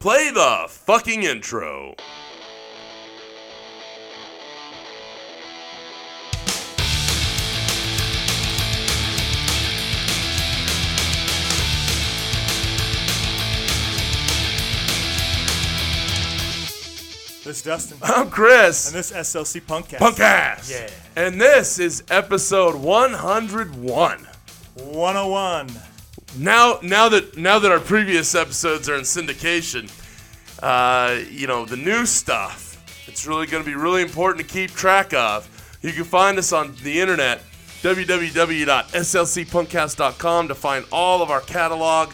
Play the fucking intro. This is Dustin. I'm Chris. And this SLC Punkcast. Punkcast. Yeah. And this is episode 101. 101. Now, now that now that our previous episodes are in syndication, uh, you know the new stuff. It's really going to be really important to keep track of. You can find us on the internet, www.slcpunkcast.com, to find all of our catalog.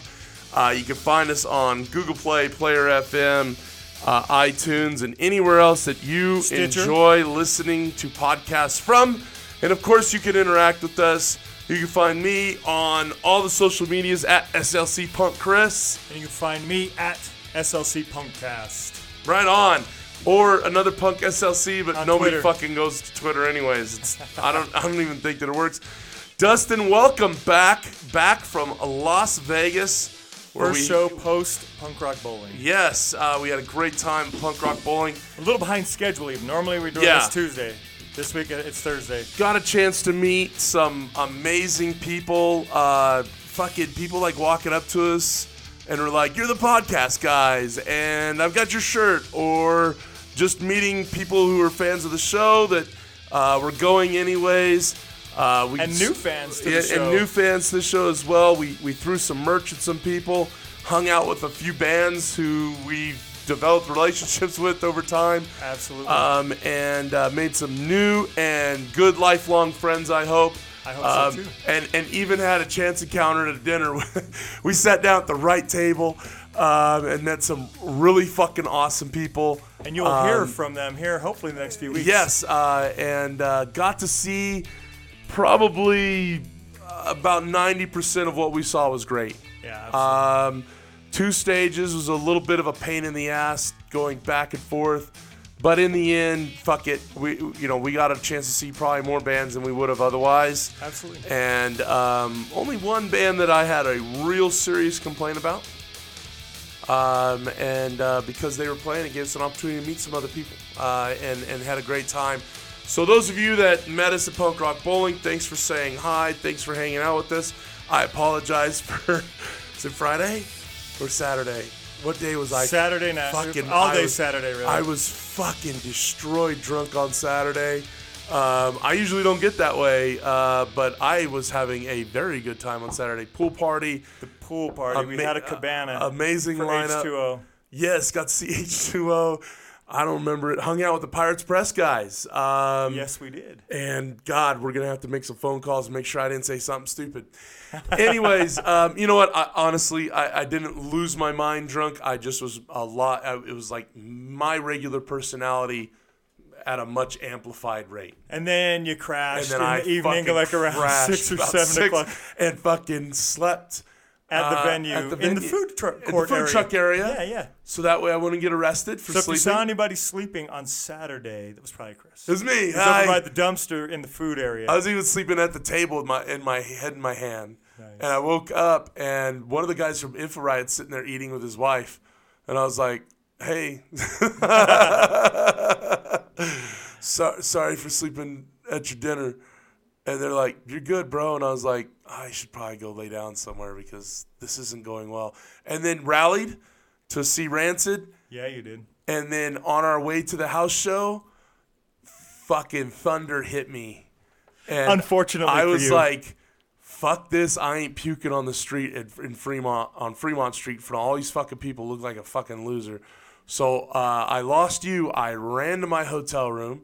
Uh, you can find us on Google Play, Player FM, uh, iTunes, and anywhere else that you Stitcher. enjoy listening to podcasts from. And of course, you can interact with us. You can find me on all the social medias at SLC Punk Chris. And you can find me at SLC Punkcast. Right on. Or another punk SLC, but On nobody Twitter. fucking goes to Twitter anyways. It's, I don't I don't even think that it works. Dustin, welcome back back from Las Vegas. where First we- show post Punk Rock Bowling. Yes, uh, we had a great time punk rock bowling. A little behind schedule even. Normally we do Yeah. this Tuesday. This week uh, it's Thursday. Got a chance to meet some amazing people. Uh, fucking people like walking up to us and were like, "You're the podcast guys," and I've got your shirt. Or just meeting people who are fans of the show that uh, were going anyways. Uh, we And new fans to the yeah, show. and new fans to the show as well. We we threw some merch at some people, hung out with a few bands who we developed relationships with over time Absolutely. um, and uh, made some new and good lifelong friends. I hope. I hope so, Um, too. And and even had a chance encounter at a dinner. we sat down at the right table um, and met some really fucking awesome people. and you'll hear um, from them here hopefully in the next few weeks. Yes, uh, and uh, got to see probably about ninety percent of what we saw was great. Yeah, absolutely. Um, two stages was a little bit of a pain in the ass going back and forth, but in the end, fuck it. We you know we got a chance to see probably more bands than we would have otherwise. Absolutely. And um, only one band that I had a real serious complaint about. Um, and uh, because they were playing, it gave us an opportunity to meet some other people uh, and, and had a great time. So, those of you that met us at Punk Rock Bowling, thanks for saying hi. Thanks for hanging out with us. I apologize for. Is it Friday or Saturday? What day was I? Saturday night. Fucking all day was- Saturday, really. I was fucking destroyed drunk on Saturday. Um, I usually don't get that way, uh, but I was having a very good time on Saturday. Pool party, the pool party. we had a cabana. amazing lineup. H2O. Yes, got to see H2O. I don't remember it. Hung out with the Pirates Press guys. Um, Yes, we did. and God, we're gonna have to make some phone calls and make sure I didn't say something stupid. Anyways, um, you know what? I, honestly, I, I didn't lose my mind drunk. I just was a lot. I, it was like my regular personality at a much amplified rate. And then you And crashed then in I the evening, like around six or seven six o'clock and fucking slept at the uh, venue, at the in the food truck In the food area. truck area. Yeah, yeah. so that way I wouldn't get arrested for sleeping. So if you saw anybody sleeping on Saturday, that was probably Chris. it was me. He was Hi. over by the dumpster in the food area. I was even sleeping at the table with my in my head in my hand, Nice. and I woke up and one of the guys from Infrared sitting there eating with his wife, and I was like, "Hey, so, sorry for sleeping at your dinner," and they're like, "You're good, bro," and I was like, "I should probably go lay down somewhere because this isn't going well," and then rallied to see Rancid. yeah, you did. And then on our way to the house show, fucking thunder hit me. And Unfortunately I was like, fuck this. I ain't puking on the street in, in Fremont, on Fremont Street for all these fucking people look like a fucking loser. So uh, I lost you. I ran to my hotel room,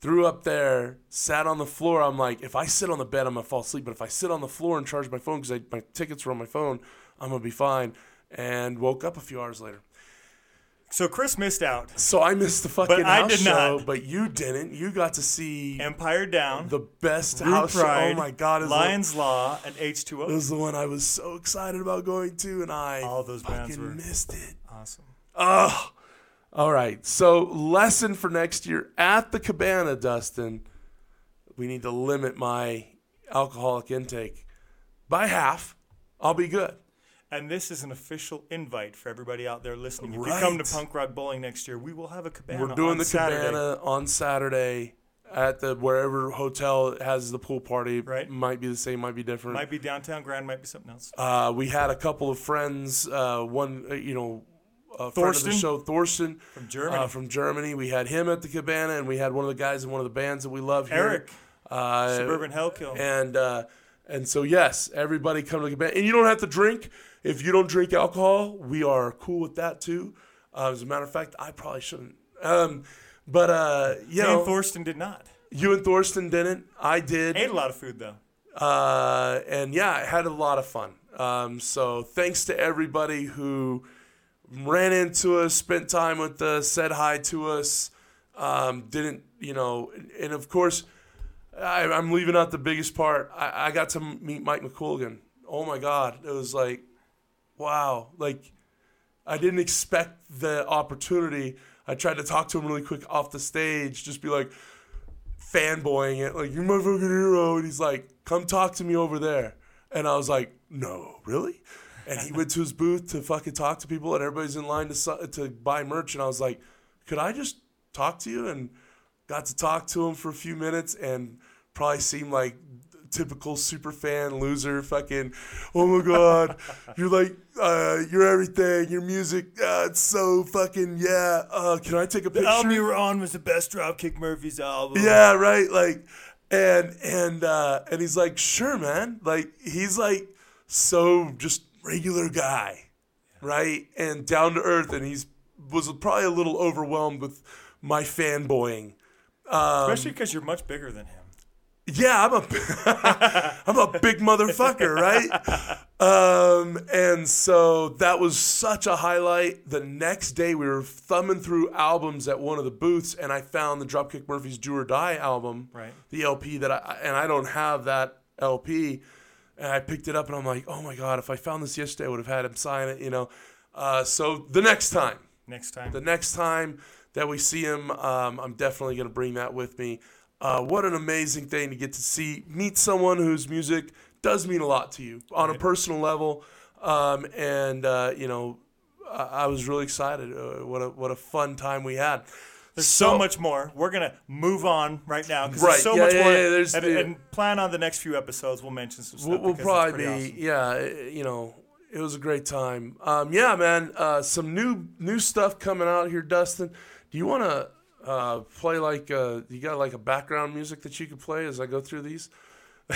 threw up there, sat on the floor. I'm like, if I sit on the bed, I'm to fall asleep. But if I sit on the floor and charge my phone because my tickets were on my phone, I'm going to be fine. And woke up a few hours later. So Chris missed out. So I missed the fucking But I house did show, not. but you didn't. You got to see Empire Down, the best Rude house Pride, show. Oh my god, Lions Law, and H2O. It was the one I was so excited about going to, and I All those bands fucking were- missed it. Awesome. Ugh. All right. So lesson for next year at the cabana, Dustin. We need to limit my alcoholic intake by half. I'll be good. And this is an official invite for everybody out there listening. If you come to Punk Rock Bowling next year, we will have a cabana. We're doing on the Saturday. cabana on Saturday at the wherever hotel has the pool party. Right. Might be the same, might be different. Might be downtown Grand, might be something else. Uh, we had a couple of friends. Uh, one, uh, you know, a friend of the Thorsten? show, Thorsten From Germany. uh, from Germany. We had him at the cabana, and we had one of the guys in one of the bands that we love here, Eric, uh, Suburban Hellkill. and uh, and so yes, everybody come to the cabana, and you don't have to drink if you don't drink alcohol. We are cool with that too. Uh, as a matter of fact, I probably shouldn't. Um, but uh, you Me know, and Thorsten did not. you and Thorsten didn't. I did. Ate a lot of food though. Uh, and yeah, I had a lot of fun. Um, so thanks to everybody who ran into us, spent time with us, said hi to us. Um, didn't you know? And of course, I, I'm leaving out the biggest part. I, I got to meet Mike McColgan. Oh my God, it was like, wow! Like I didn't expect the opportunity. I tried to talk to him really quick off the stage, just be like fanboying it, like you're my fucking hero, and he's like, come talk to me over there, and I was like, no, really? And he went to his booth to fucking talk to people, and everybody's in line to to buy merch, and I was like, could I just talk to you? And got to talk to him for a few minutes, and probably seemed like typical super fan loser fucking oh my god you're like uh you're everything your music uh, it's so fucking yeah uh can i take a picture The album you were on was the best Dropkick Murphys album. yeah, right. Like, and and uh, and he's like, sure, man. Like, he's like so just regular guy, right? And down to earth, and he's was probably a little overwhelmed with my fanboying. Especially because you're much bigger than him. Yeah, I'm a I'm a big motherfucker, right? Um, and so that was such a highlight. The next day, we were thumbing through albums at one of the booths, and I found the Dropkick Murphys "Do or Die" album, Right. The LP that I and I don't have that LP, and I picked it up, and I'm like, oh my god, if I found this yesterday, I would have had him sign it, you know. Uh, so the next time, Next time. the next time that we see him, um, I'm definitely going to bring that with me. Uh, what an amazing thing to get to see, meet someone whose music does mean a lot to you on a personal level. Um, and, uh, you know, I, I was really excited. Uh, what, a, what a fun time we had. There's so, much more. We're gonna move on right now because Right, there's so yeah, much yeah, more. yeah, there's and, the- and plan on the next few episodes. We'll mention some stuff. We'll, we'll probably be, awesome. yeah, you know, it was a great time. Um, yeah, man, uh, some new new stuff coming out here, Dustin. Do you want to uh, play like uh, you got like a background music that you could play as I go through these?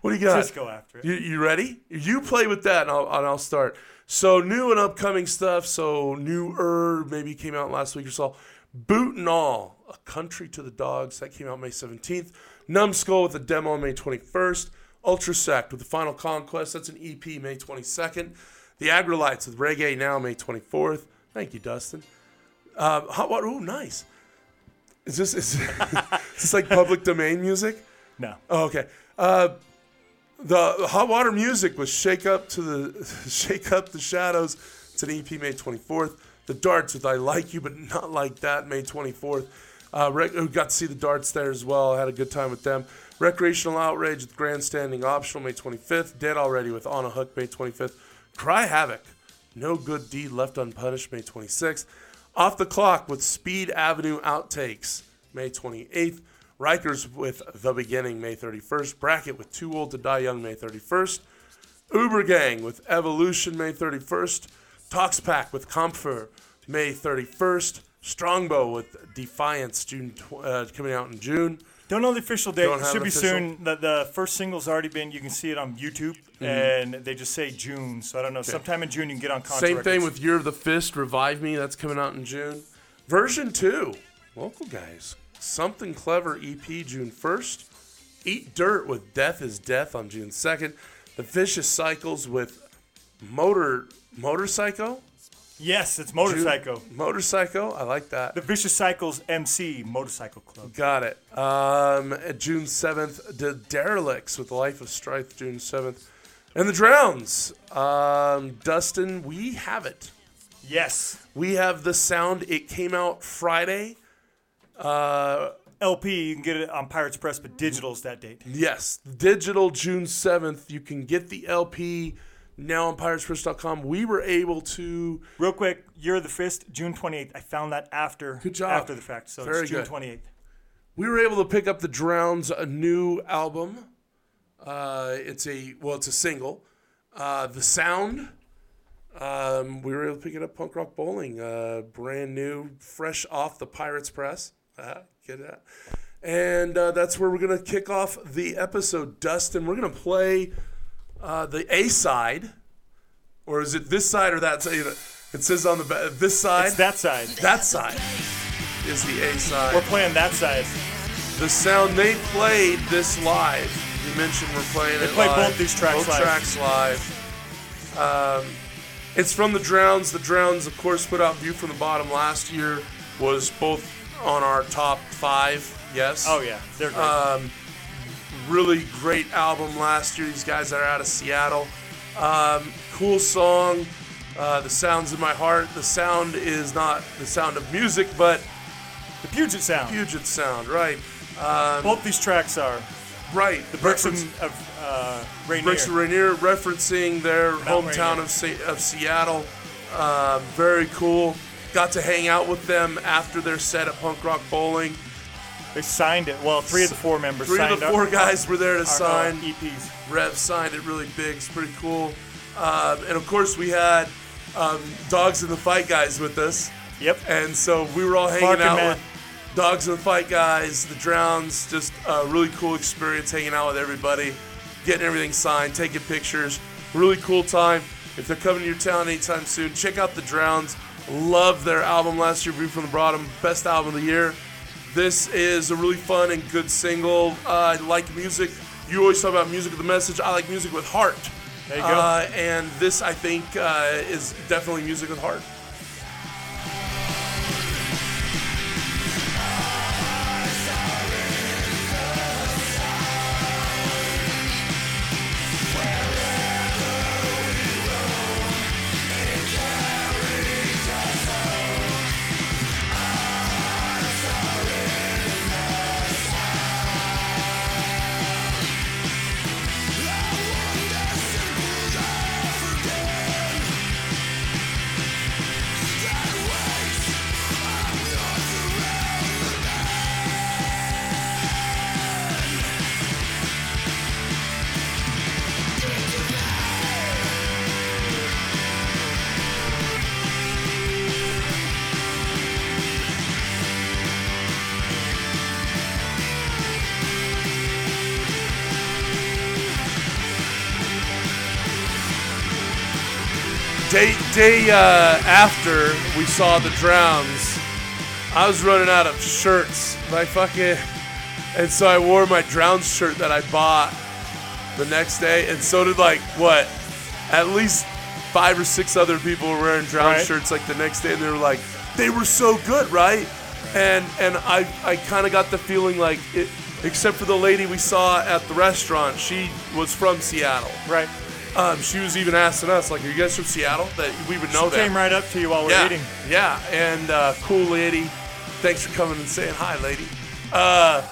what do you got? Just go after it. You, you ready? You play with that, and I'll, and I'll start. So new and upcoming stuff. So new herb maybe came out last week or so. Boot and all, a country to the dogs. That came out May seventeenth. Numbskull with a demo on May twenty first. Ultrasect with the final conquest. That's an EP May twenty second. The Aggrolites with Reggae Now May twenty fourth. Thank you, Dustin. Uh, hot water. Ooh, nice. Is this is, is this like public domain music? No. Oh, okay. Uh, the, hot water music was "Shake Up to the Shake Up the Shadows." It's an EP May 24th. The Darts with "I Like You But Not Like That" May 24th. Uh, rec- got to see the Darts there as well. I had a good time with them. Recreational Outrage with Grandstanding Optional May 25th. Dead Already with On a Hook May 25th. Cry Havoc, No Good Deed Left Unpunished May 26th. Off the Clock with Speed Avenue Outtakes May 28th. Rikers with The Beginning May 31st. Bracket with Too Old to Die Young May 31st. Uber Gang with Evolution May 31st. Tox Pack with Comfort May 31st. Strongbow with Defiance June tw- uh, coming out in June. Don't know the official date. Don't It should be official- soon. The, the first single's already been. You can see it on YouTube, and they just say June. So I don't know. Sometime in June you can get on. Contra Same thing Records. with Year of the Fist, Revive Me, that's coming out in June. Version 2, local guys. Something Clever EP, June 1st. Eat Dirt with Death is Death on June 2nd. The Vicious Cycles with Motor Motorcycle. Yes, it's June- Motorcycle. Motorcycle, I like that. The Vicious Cycles MC Motorcycle Club. Got it. Um, June 7th, the Derelicts with Life of Strife, June 7th. And the Drowns. Um, Dustin, we have it. Yes. We have the sound. It came out Friday. Uh, LP, you can get it on Pirates Press, but digital's that date. yes, digital June 7th. You can get the LP now on piratespress.com. We were able to. Real quick, Year of the Fist, June 28th. I found that after Good job. after the fact, so Very it's June good. 28th. We were able to pick up the Drowns a new album. Uh, it's a well, it's a single. Uh, the Sound. Um, we were able to pick it up. Punk Rock Bowling, uh, brand new, fresh off the Pirates Press. Get that. And uh, that's where we're gonna kick off the episode. Dustin, we're gonna play uh, the A side, or is it this side or that side? It says on the ba- this side. It's that side. that side is the A side. We're playing that side. The sound they played this live. You mentioned we're playing it played live. both these tracks live. both live. tracks live. Um, it's from the Drowns. The Drowns, of course, put out "View from the Bottom" last year. Was both on our top five. Yes. Oh yeah, they're great. Um, really great album last year. These guys are out of Seattle. Um, cool song. Uh, the sounds in my heart. The sound is not the sound of music, but the Puget Sound. Puget sound. Right. Both these tracks are Right. the Bricks of, of uh, Rainier. Bricks of Rainier referencing their Mount hometown of, of Seattle. Um, very cool. Got to hang out with them after their set at Punk Rock Bowling. They signed it. Well, three of the four members Three of the four guys were there to our, sign. EPs. Rev signed it really big. It's pretty cool. Um, and of course, we had um, Dogs in the Fight guys with us. Yep. And so we were all hanging Clark out with Dogs in the Fight guys, the Drowns. Just a really cool experience hanging out with everybody, getting everything signed, taking pictures. Really cool time. If they're coming to your town anytime soon, check out the Drowns. Love their album last year, View from the Bottom, best album of the year. This is a really fun and good single. Uh, I like music. You always talk about music with a message. I like music with heart. There you go. Uh, and this, I think, uh, is definitely music with heart. Day uh, after we saw the Drowns, I was running out of shirts. My fucking, and so I wore my Drowns shirt that I bought the next day, and so did like what, at least five or six other people were wearing Drowns Right. shirts like the next day, and they were like, they were so good, right? And and I I kind of got the feeling like it, except for the lady we saw at the restaurant, she was from Seattle. Right. Um, she was even asking us, like, "Are you guys from Seattle?" That we would know She that. came right up to you while we're yeah, eating. yeah, and uh, cool lady. Thanks for coming and saying hi, lady. Uh,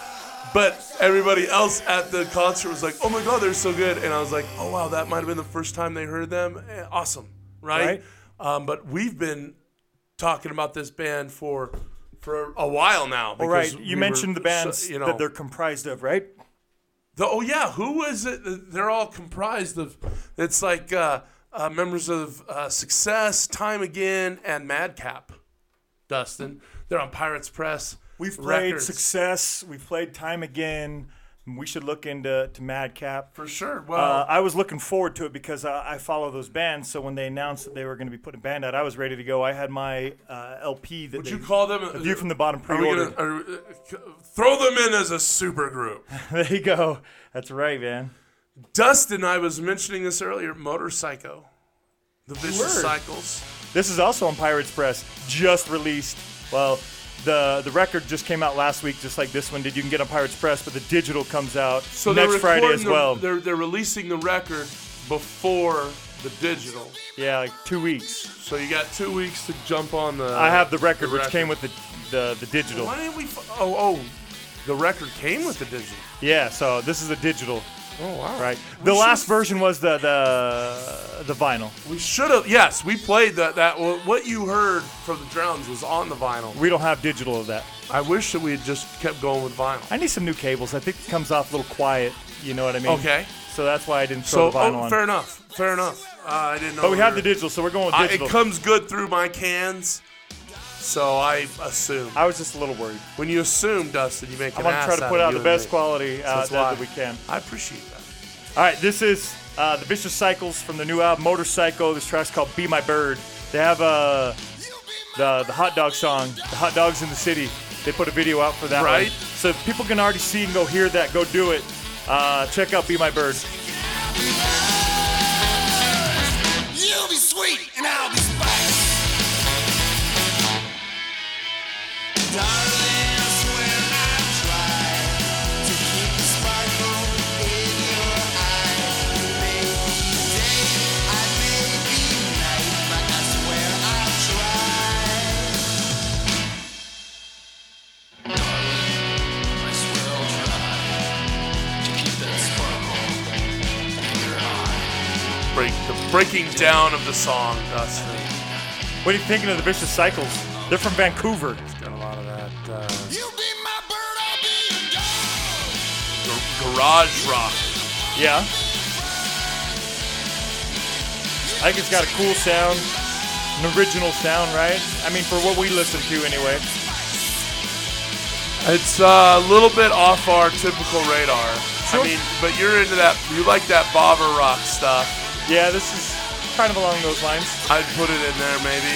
but everybody else at the concert was like, "Oh my god, they're so good!" And I was like, "Oh wow, that might have been the first time they heard them. Eh, Awesome, right?" Right. Um, but we've been talking about this band for for a while now. All right. You we mentioned the bands so- you know, that they're comprised of, right? The, oh yeah, who was it? They're all comprised of. It's like uh, uh, members of uh, Success, Time Again, and Madcap. Dustin, they're on Pirates Press. We've played Records. Success. We've played Time Again. We should look into to Madcap. for sure. Well, Uh, I was looking forward to it because I, I follow those bands. So when they announced that they were going to be putting a band out, I was ready to go. I had my uh, LP that would they you call them? A View from the Bottom Are pre-ordered. gonna are, uh, throw them in as a super group? there you go. That's right, man. Dustin, I was mentioning this earlier. Motorcycle, the Vicious Word. Cycles. This is also on Pirates Press, just released. Well, the the record just came out last week, just like this one did. You can get on Pirates Press, but the digital comes out So next Friday as the- well. they're they're releasing the record before the digital. yeah, like two weeks. So you got two weeks to jump on the. I have the record, the which record. came with the the, the digital. Why didn't we? F- oh, oh, the record came with the digital. Yeah, so this is a digital. Oh wow! Right. The last version was the the the vinyl. We should have. Yes, we played that. That what you heard from the drums was on the vinyl. We don't have digital of that. I wish that we had just kept going with vinyl. I need some new cables. I think it comes off a little quiet. You know what I mean? Okay. So that's why I didn't throw So the vinyl oh, on. fair enough. Fair enough. Uh, I didn't know. But we have were- the digital, so we're going with digital. it comes good through my cans, so I assume. I was just a little worried. When you assume, Dustin, you make I an want to ass try to out put of out the best me. quality out that's there that we can. I appreciate that. All right, this is uh, the Vicious Cycles from the new album Motorcycle. This track's called "Be My Bird." They have uh, the the hot dog song, "The Hot Dogs in the City." They put a video out for that one. Right. So people can already see and go hear that. Go do it. Uh, check out "Be My Bird." You'll be sweet and I'll be spice. Breaking down of the song, Dustin. What are you thinking of the Vicious Cycles? They're from Vancouver. Uh, You be my bird, I'll be your dog. gar- garage rock. Yeah. I think it's got a cool sound, an original sound, right? I mean, for what we listen to anyway. It's uh, a little bit off our typical radar. Sure. I mean, but you're into that. You like that bobber rock stuff. Yeah, this is kind of along those lines. I'd put it in there maybe,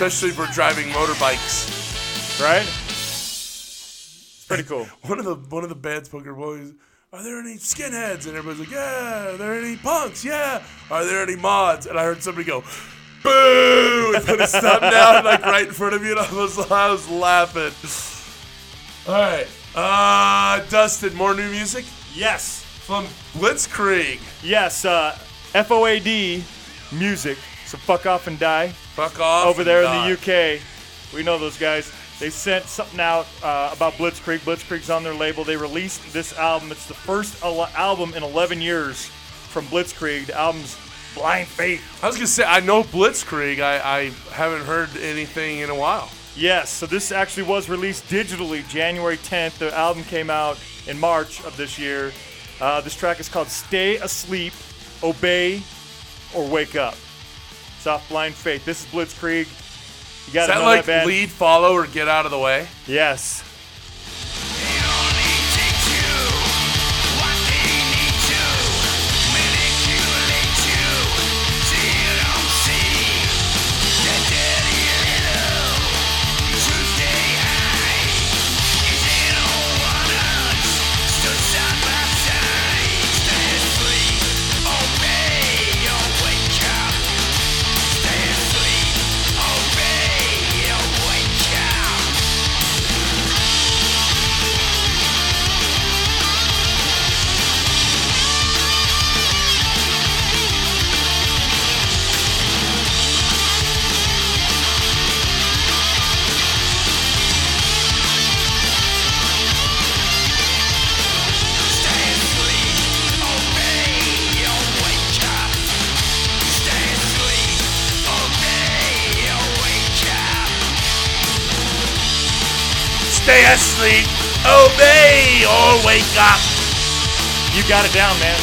especially for driving motorbikes. right? It's pretty cool. One of the one of the band's poker boys. Are there any skinheads? And everybody's like, Yeah. Are there any punks? Yeah. Are there any mods? And I heard somebody go, Boo! And put his thumb down like right in front of you, and I was I was laughing. All right, uh, Dustin, more new music Yes, from Blitzkrieg. yes. Uh, FOAD music. So fuck off and die. Fuck off. Over there in the UK, we know those guys. They sent something out uh, about Blitzkrieg. Blitzkrieg's on their label. They released this album. It's the first al- album in 11 years from Blitzkrieg. The album's Blind Faith. I was gonna say I know Blitzkrieg. I, I haven't heard anything in a while. Yes, so this actually was released digitally January 10th. The album came out in March of this year. Uh, this track is called Stay Asleep, Obey, or Wake Up. It's off Blind Faith. This is Blitzkrieg. You got Is to that know like that lead, follow, or get out of the way? Yes. Wake up. You got it down, man.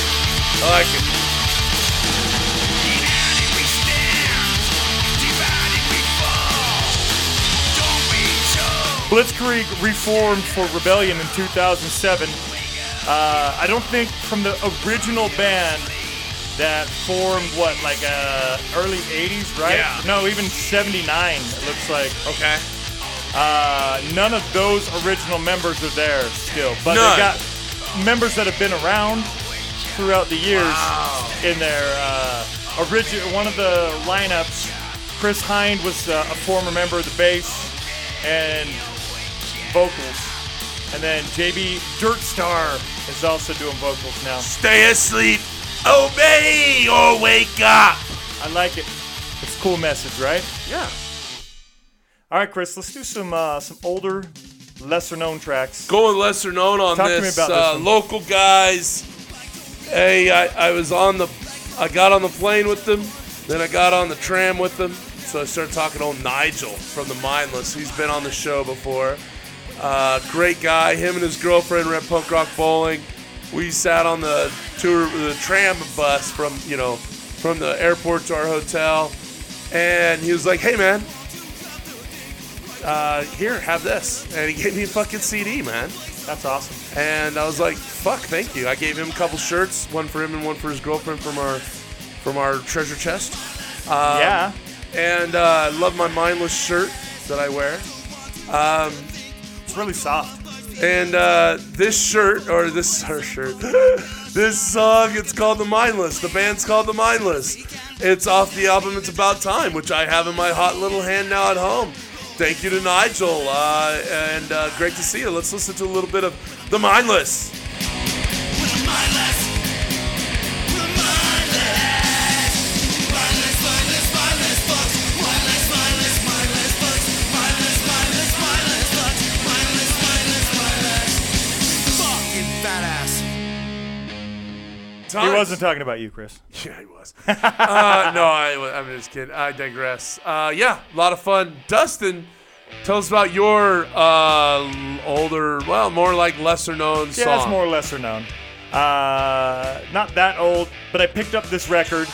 I like it. Blitzkrieg reformed for Rebellion in 2007. Uh, I don't think from the original band that formed what like uh, early 80s, right? Yeah. No, even 79. It looks like. Okay. Uh, none of those original members are there still, but None. they got members that have been around throughout the years Wow. in their uh, original. One of the lineups, Chris Hind was uh, a former member of the bass and vocals, and then JB Dirtstar is also doing vocals now. Stay asleep, obey, or wake up. I like it. It's a cool message, right? Yeah. All right, Chris, let's do some uh, some older lesser known tracks. Going lesser known on Talk to me this. about this uh, one. local guys. Hey, I, I was on the, I got on the plane with them, then I got on the tram with them. So I started talking to old Nigel from the Mindless. He's been on the show before. Uh, great guy. Him and his girlfriend were at Punk Rock Bowling. We sat on the tour, the tram bus from you know, from the airport to our hotel, and he was like, "Hey, man, uh, here, have this," and he gave me a fucking CD, man. That's awesome. And I was like, "Fuck, thank you." I gave him a couple shirts, one for him and one for his girlfriend from our from our treasure chest. Um, yeah. And uh, I love my mindless shirt that I wear. It's really soft. And uh, this shirt, or this her shirt, this song, it's called The Mindless. The band's called The Mindless. It's off the album It's About Time, which I have in my hot little hand now at home. Thank you to Nigel, uh, and uh, great to see you. Let's listen to a little bit of The Mindless. He wasn't talking about you, Chris. Yeah, he was. uh, no, I, I'm just kidding. I digress. Uh, yeah, a lot of fun. Dustin, tell us about your uh, older, well, more like lesser known Yeah, song. it's more or lesser known. Uh, not that old, but I picked up this record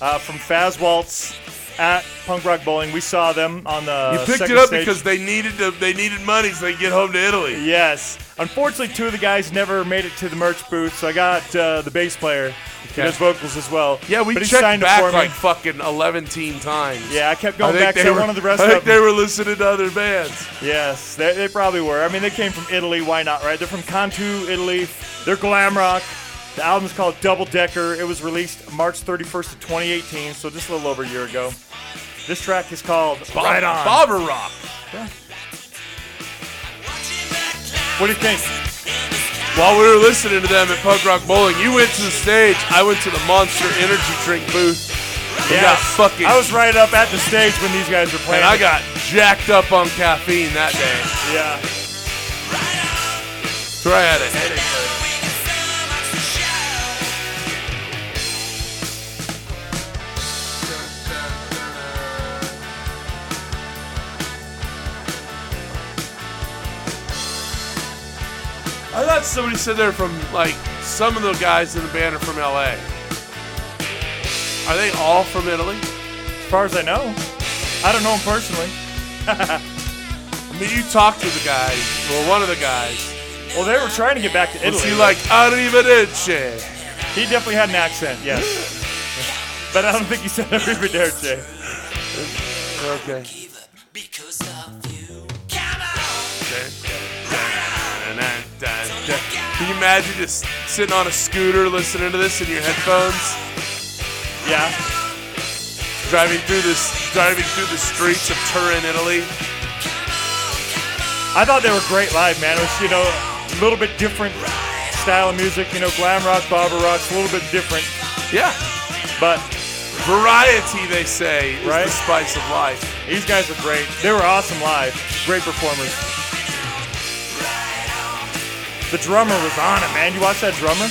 uh, from Faz Waltz at Punk Rock Bowling. We saw them on the. You picked it up stage. because they needed to, they needed money so they could get home to Italy. Yes. Unfortunately, two of the guys never made it to the merch booth, so I got uh, the bass player. He Okay. does vocals as well. Yeah, we but he checked signed back like fucking 11 times. Yeah, I kept going think back to were, one of the rest I of think them. they were listening to other bands. Yes, they, they probably were. I mean, they came from Italy. Why not, right? They're from Cantu, Italy. They're glam rock. The album is called Double Decker. It was released March 31st of 2018, so just a little over a year ago. This track is called Right On. Bobber Rock. What do you think? While we were listening to them at Punk Rock Bowling, you went to the stage. I went to the Monster Energy Drink booth. Got fucking. I was right up at the stage when these guys were playing. and I got jacked up on caffeine that day. yeah. So I had a headache. I thought somebody said they're from like some of the guys in the band are from LA. Are they all from Italy? As far as I know, I don't know them personally. I mean, you talked to the guys, well, one of the guys. Well, they were trying to get back to Italy. Was he like arrivederci? He definitely had an accent, yes. but I don't think he said arrivederci. Okay. Because of you. Can you imagine just sitting on a scooter listening to this in your headphones, Yeah. driving through this, driving through the streets of Turin, Italy? I thought they were great live, man. It was, you know, a little bit different style of music. You know, glam rock, bobber rock's a little bit different. Yeah, But variety they say is Right. the spice of life. these guys are great. They were awesome live. Great performers. The drummer was on it, man. You watch that drummer?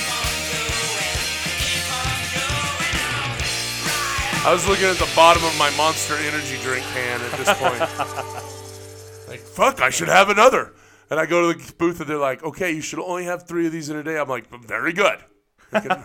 I was looking at the bottom of my Monster Energy drink can at this point. like, fuck, I should have another. And I go to the booth and they're like, okay, you should only have three of these in a day. I'm like, very good. the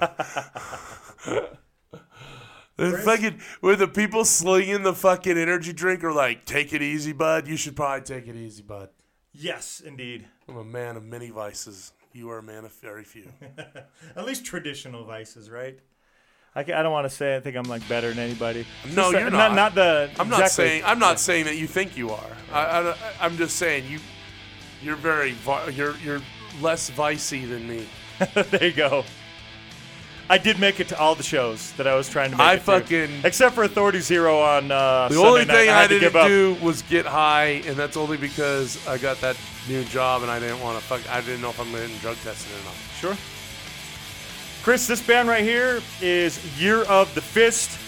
fucking, where the people slinging the fucking energy drink are like, take it easy, bud. You should probably take it easy, bud. Yes, indeed. I'm a man of many vices. You are a man of very few. At least traditional vices, right? I, I don't want to say I think I'm like better than anybody. No, Just, you're not. not. Not the. I'm not exactly. saying I'm not saying that you think you are. I, I'm just saying you you're very you're you're less vicey than me. there you go. I did make it to all the shows that I was trying to make. I it to. fucking- except for Authority Zero on uh, The Sunday only thing I, I, didn't do was get high, and that's only because I got that new job and I didn't want to fuck. I didn't know if I'm getting drug tested or not. Sure. Chris, this band right here is Year of the Fist.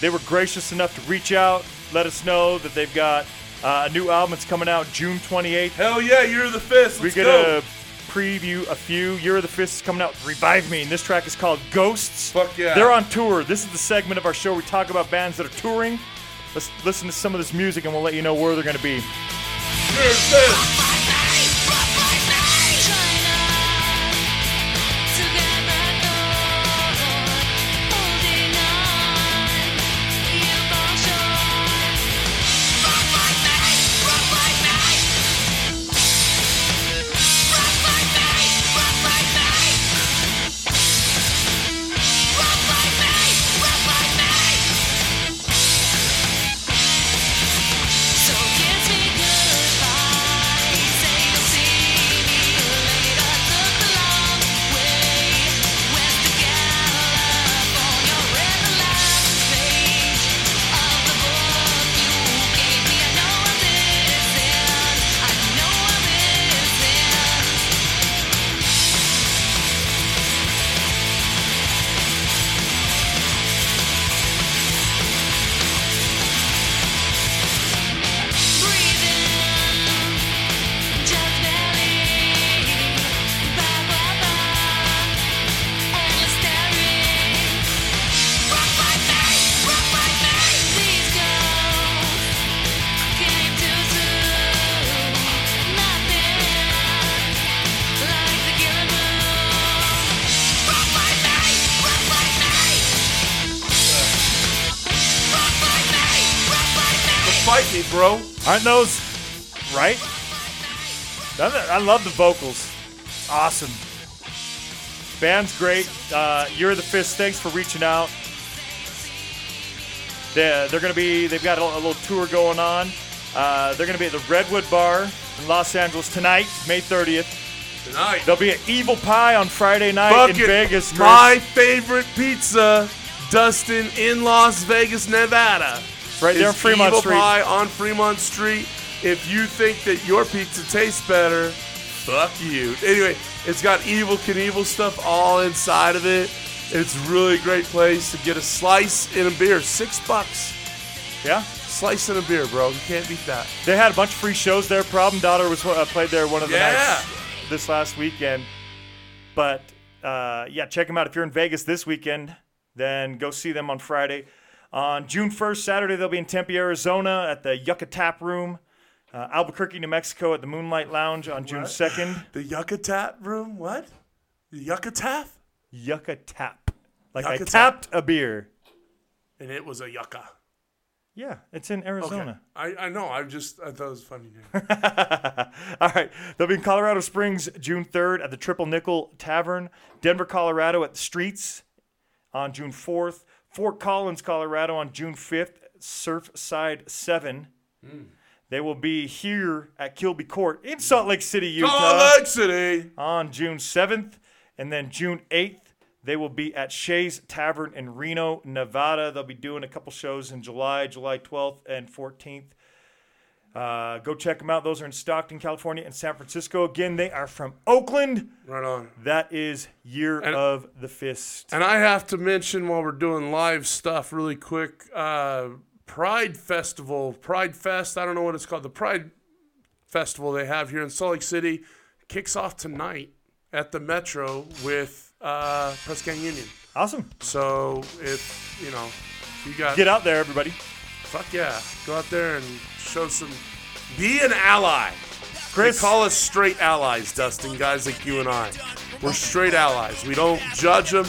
They were gracious enough to reach out, let us know that they've got Uh, a new album that's coming out June 28th. Hell yeah, you're the fist. We Let's get go. to preview a few. Year of the Fist is coming out. Revive Me, and this track is called Ghosts. Fuck yeah. They're on tour. This is the segment of our show where we talk about bands that are touring. Let's listen to some of this music, and we'll let you know where they're going to be. You're the Aren't those right? I love the vocals. Awesome. Band's great. Uh, You're the Fist. Thanks for reaching out. They're, they're going to be, they've got a, a little tour going on. Uh, they're going to be at the Redwood Bar in Los Angeles tonight, May 30th. Tonight. There'll be an Evel Pie on Friday night Fucking in Vegas. Chris. My favorite pizza, Dustin, in Las Vegas, Nevada. Right there on Fremont Evel Street. Pie on Fremont Street. If you think that your pizza tastes better, fuck you. Anyway, it's got Evel Knievel stuff all inside of it. It's a really great place to get a slice and a beer. Six bucks. Yeah. Slice and a beer, bro. You can't beat that. They had a bunch of free shows there. Problem Daughter was uh, played there one of the Yeah. nights this last weekend. But uh, yeah, check them out if you're in Vegas this weekend. Then go see them on Friday. On June 1st, Saturday, they'll be in Tempe, Arizona at the Yucca Tap Room. Uh, Albuquerque, New Mexico at the Moonlight Lounge on June 2nd. The Yucca Tap room? What? The Yucca Tap? Yucca Tap. Like I Yucca Tap. tapped a beer. And it was a yucca. Yeah, it's in Okay. Arizona. I, I know. I just I thought it was funny. All right. They'll be in Colorado Springs June 3rd at the Triple Nickel Tavern. Denver, Colorado at the Streets on June 4th. Fort Collins, Colorado on June 5th. Surfside 7. Hmm. They will be here at Kilby Court in Salt Lake City, Utah Salt Lake City. on June 7th. And then June 8th, they will be at Shea's Tavern in Reno, Nevada. They'll be doing a couple shows in July, July 12th and 14th. Uh, go check them out. Those are in Stockton, California, and San Francisco. Again, they are from Oakland. Right on. That is Year And- of the Fist. And I have to mention while we're doing live stuff really quick, uh, Pride Festival, Pride Fest, I don't know what it's called, the Pride Festival they have here in Salt Lake City kicks off tonight at the Metro with uh, Press Gang Union. Awesome. So if, you know, you got, Get out there, everybody. Fuck yeah, go out there and show some, be an ally. Chris, They call us straight allies, Dustin, guys like you and I. We're straight allies. We don't judge them.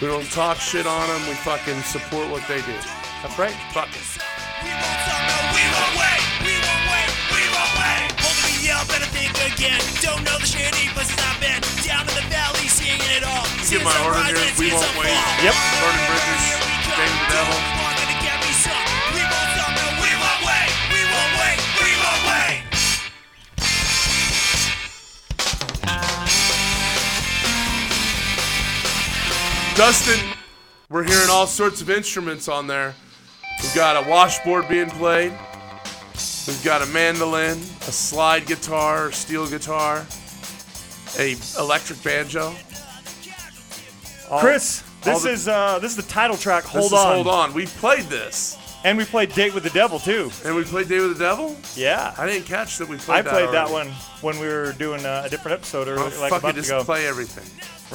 We don't talk shit on them. We fucking support what they do. that's right. Fuck it. We won't stop, no, we won't wait, we won't wait, we won't wait. Holding me yell, better think again. Don't know the shitty places I've been. Down in the valley, seeing it all. Get my order here. We won't wait. Yep. Burning Bridges, James the Devil. Dustin, we're hearing all sorts of instruments on there. We've got a washboard being played. We've got a mandolin, a slide guitar, steel guitar, a electric banjo. All- Chris, all this the- is uh, this is the title track. Hold on. Hold on. We've played this. And we played Date with the Devil too. And we played Date with the Devil. Yeah. I didn't catch that we played. I played that already. one when we were doing uh, a different episode or Oh, like a fucking month just ago. play everything.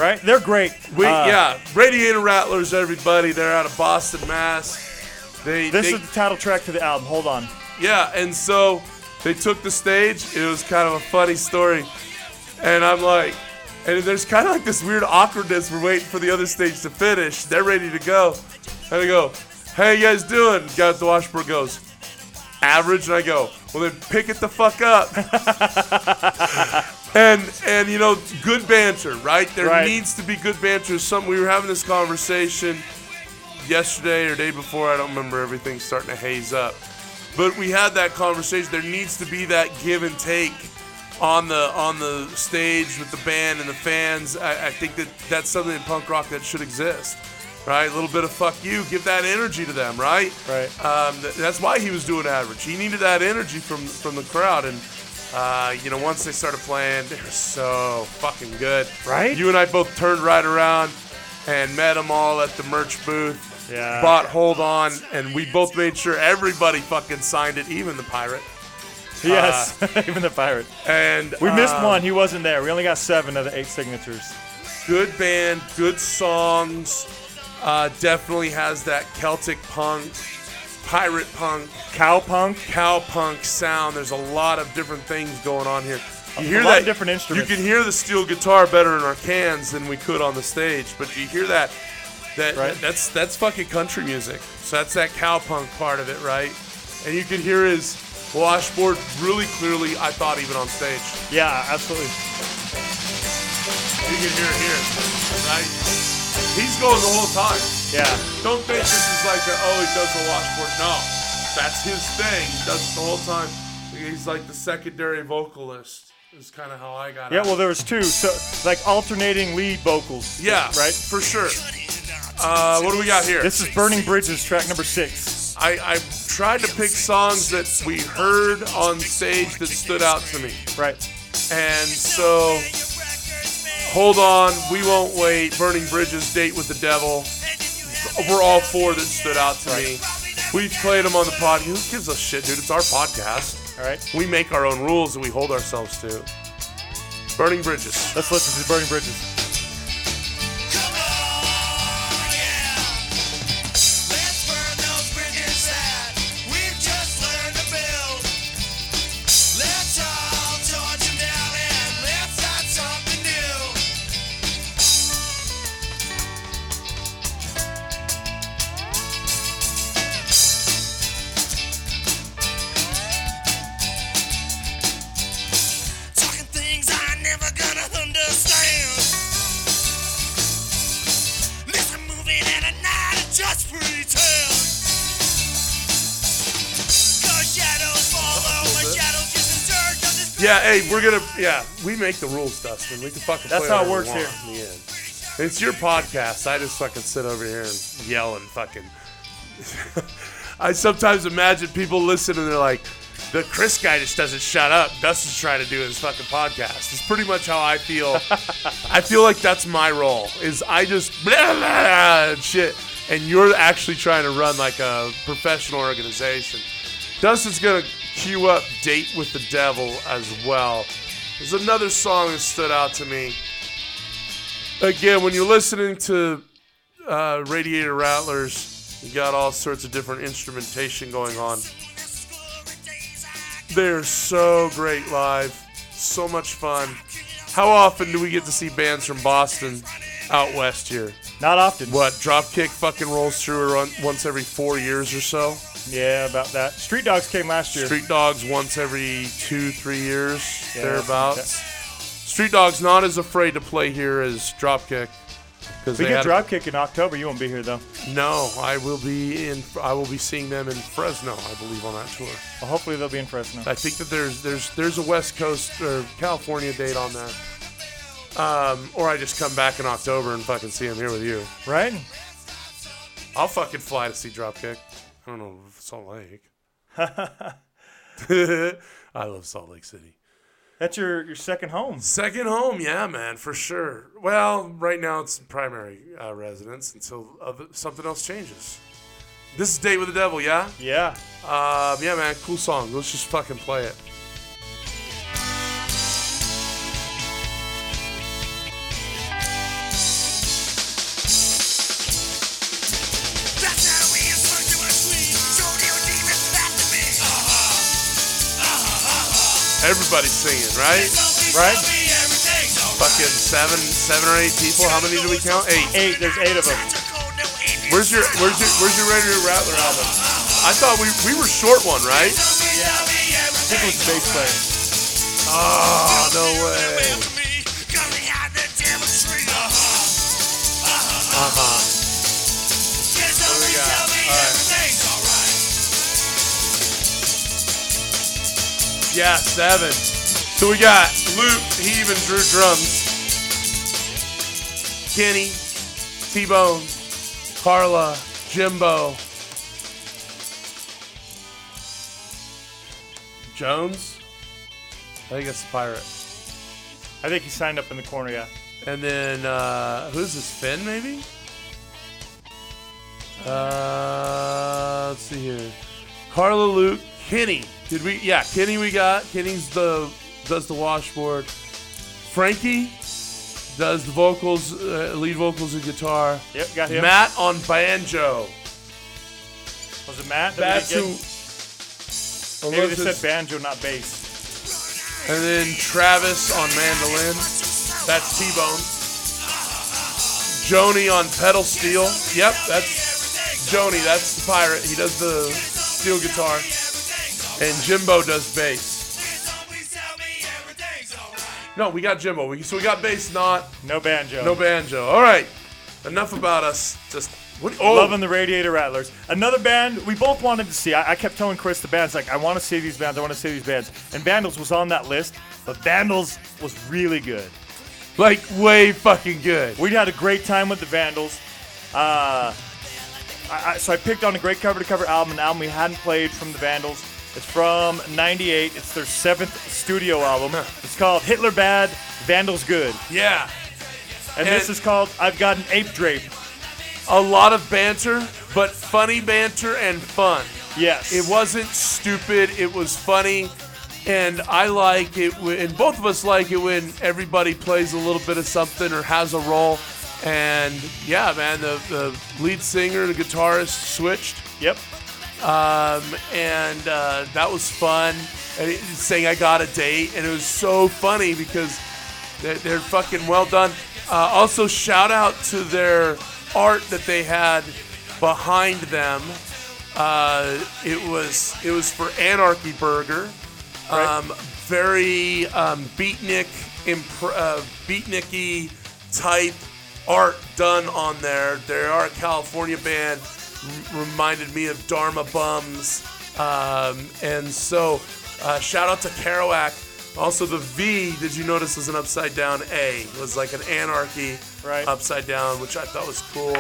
Right? They're great. We Uh, yeah, Radiator Rattlers, everybody. They're out of Boston, Mass. They This they, is the title track to the album. Hold on. yeah, and so they took the stage. It was kind of a funny story, and I'm like, and there's kind of like this weird awkwardness. We're waiting for the other stage to finish. They're ready to go, and I go, "How you guys doing?" Guy at the washboard goes, "Average," and I go, "Well then, pick it the fuck up." and and you know, good banter, right? There Right. needs to be good banter. Some we were having this conversation yesterday or day before. I don't remember. Everything's starting to haze up. But we had that conversation. There needs to be that give and take on the on the stage with the band and the fans. I, I think that that's something in punk rock that should exist, right? A little bit of fuck you, give that energy to them, right? Right. Um, th- that's why he was doing average. He needed that energy from from the crowd, and uh, you know, once they started playing, they were so fucking good. Right? You and I both turned right around and met them all at the merch booth. Yeah. Bought Hold On, and we both made sure everybody fucking signed it, even the pirate. Yes. Even the pirate. And We missed um, one. He wasn't there. We only got seven of the eight signatures. Good band, good songs. Uh, definitely has that Celtic punk, pirate punk, Cowpunk. cow punk sound. There's a lot of different things going on here. You hear that different instruments. You can hear the steel guitar better in our cans than we could on the stage, but you hear that that Right. that's that's fucking country music. So that's that cow punk part of it, right? And you can hear his washboard really clearly. I thought even on stage, Yeah, absolutely. you can hear it here, right? He's going the whole time. Yeah. Don't think this is like a, oh he does the washboard. No, that's his thing. He does it the whole time. He's like the secondary vocalist. Is kind of how I got. Yeah, out. well, there was two. So, like alternating lead vocals. yeah, Right? for sure. Uh, what do we got here? This is Burning Bridges, track number six. I, I tried to pick songs that we heard on stage that stood out to me, Right. and so hold on, we won't wait. Burning Bridges, Date with the Devil. We're all four that stood out to me. We've played them on the pod. Who gives a shit, dude? It's our podcast. All right. We make our own rules and we hold ourselves to. Burning Bridges. Let's listen to Burning Bridges. Make the rules, Dustin. We can fucking. That's play how it works here. in the end. It's your podcast. I just fucking sit over here and yell and fucking. I sometimes imagine people listen and they're like, "The Chris guy just doesn't shut up." Dustin's trying to do his fucking podcast. It's pretty much how I feel. I feel like that's my role. Is I just blah, blah, and shit, and you're actually trying to run like a professional organization. Dustin's gonna cue up "Date with the Devil" as well. There's another song that stood out to me. Again, when you're listening to uh, Radiator Rattlers, you got all sorts of different instrumentation going on. They're so great live, so much fun. How often do we get to see bands from Boston out west here? Not often. What Dropkick fucking rolls through once every four years or so. Yeah, about that. Street Dogs came last year. Street Dogs once every two, three years, Yeah, thereabouts. Street Dogs not as afraid to play here as Dropkick. We get Dropkick in October. You won't be here though. no, I will be in. I will be seeing them in Fresno, I believe, on that tour. Well, hopefully they'll be in Fresno. I think that there's there's there's a West Coast or California date on that. Um, or I just come back in October and fucking see them here with you. Right? I'll fucking fly to see Dropkick. I don't know Salt Lake. I love Salt Lake City. That's your your second home. Second home, yeah, man, for sure. Well, right now it's primary uh, residence until other, something else changes. This is Date with the Devil, yeah? Yeah. Um, yeah, man, cool song. Let's just fucking play it. Everybody's singing, right? Right? Fucking seven, seven or eight people. How many do we count? Eight. Eight. There's eight of them. Where's your, where's your, where's your Radio Rattler album? I thought we, we were short one, right? I think it was the bass player. Oh, no way. Uh-huh. What Yeah, seven. So we got Luke, he even drew drums. Kenny, T-Bone, Carla, Jimbo, Jones. I think that's the pirate. I think he signed up in the corner, yeah. And then uh, who's this? Finn, maybe? Uh, let's see here. Carla, Luke, Kenny. Did we? Yeah, Kenny. We got Kenny's the does the washboard. Frankie does the vocals, uh, lead vocals and guitar. Yep, got him. Matt on banjo. Was it Matt? that That's who. Maybe they said banjo, not bass. And then Travis on mandolin. That's T-Bone. Joni on pedal steel. Yep, that's Joni. That's the pirate. He does the steel guitar. And Jimbo does bass. No, we got Jimbo. We, so we got bass, not No banjo. no banjo. All right. Enough about us. Just what? Oh, Loving the Radiator Rattlers. Another band we both wanted to see. I, I kept telling Chris the bands like I want to see these bands. I want to see these bands. And Vandals was on that list, but Vandals was really good. like way fucking good. We had a great time with the Vandals. Uh, I, I, so I picked on a great cover to cover album, an album we hadn't played from the Vandals. It's from '98. It's their seventh studio album. It's called Hitler Bad, Vandals Good, Yeah. and, this is called I've Got an Ape Drape. A lot of banter, but funny banter and fun. Yes, It wasn't stupid. It was funny, and I like it. When, and both of us like it when everybody plays a little bit of something or has a role. And yeah, man, the the lead singer, the guitarist switched, Yep. Um, and uh, that was fun. And he- saying I got a date, and it was so funny because they're, they're fucking well done. Uh, also, shout out to their art that they had behind them. Uh, it was it was for Anarchy Burger. Um, very um, beatnik, uh, beatniky type art done on there. They are a California band. R- reminded me of Dharma Bums, um, and so uh, shout out to Kerouac. Also, the V, did you notice, was an upside down A? It was like an anarchy Right. upside down, which I thought was cool.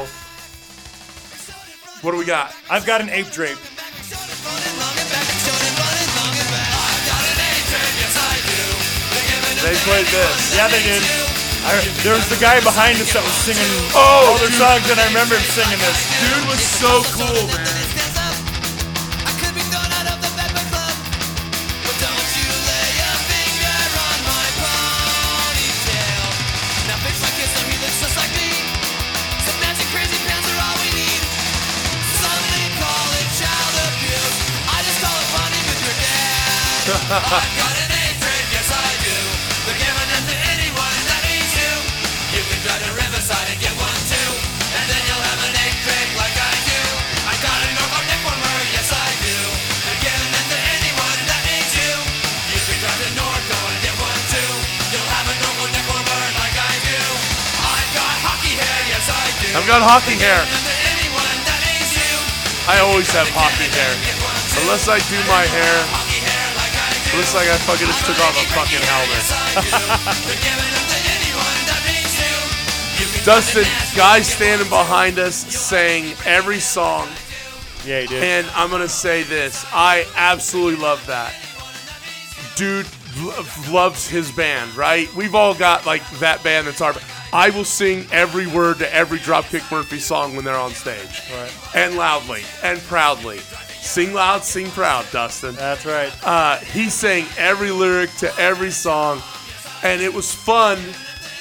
What do we got? I've got an ape drape. They played this. Yeah, they did. I, there was the guy behind us that was singing Oh, all their dude. songs, and I remember him singing this. Dude was so cool, man. I could be got hockey hair. Giving it to anyone that needs you. I always have hockey hair. Unless I do my hair, Hockey hair like I do. looks like I fucking just took off a fucking helmet. They're giving it to anyone that needs you. You can Dustin, guy standing behind us sang every song, Yeah, he did. and I'm gonna say this: I absolutely love that. Dude lo- loves his band, right? We've all got like that band that's our. I will sing every word to every Dropkick Murphy song when they're on stage. Right. And loudly and proudly. Sing loud, sing proud, Dustin. That's right. Uh, he sang every lyric to every song, and it was fun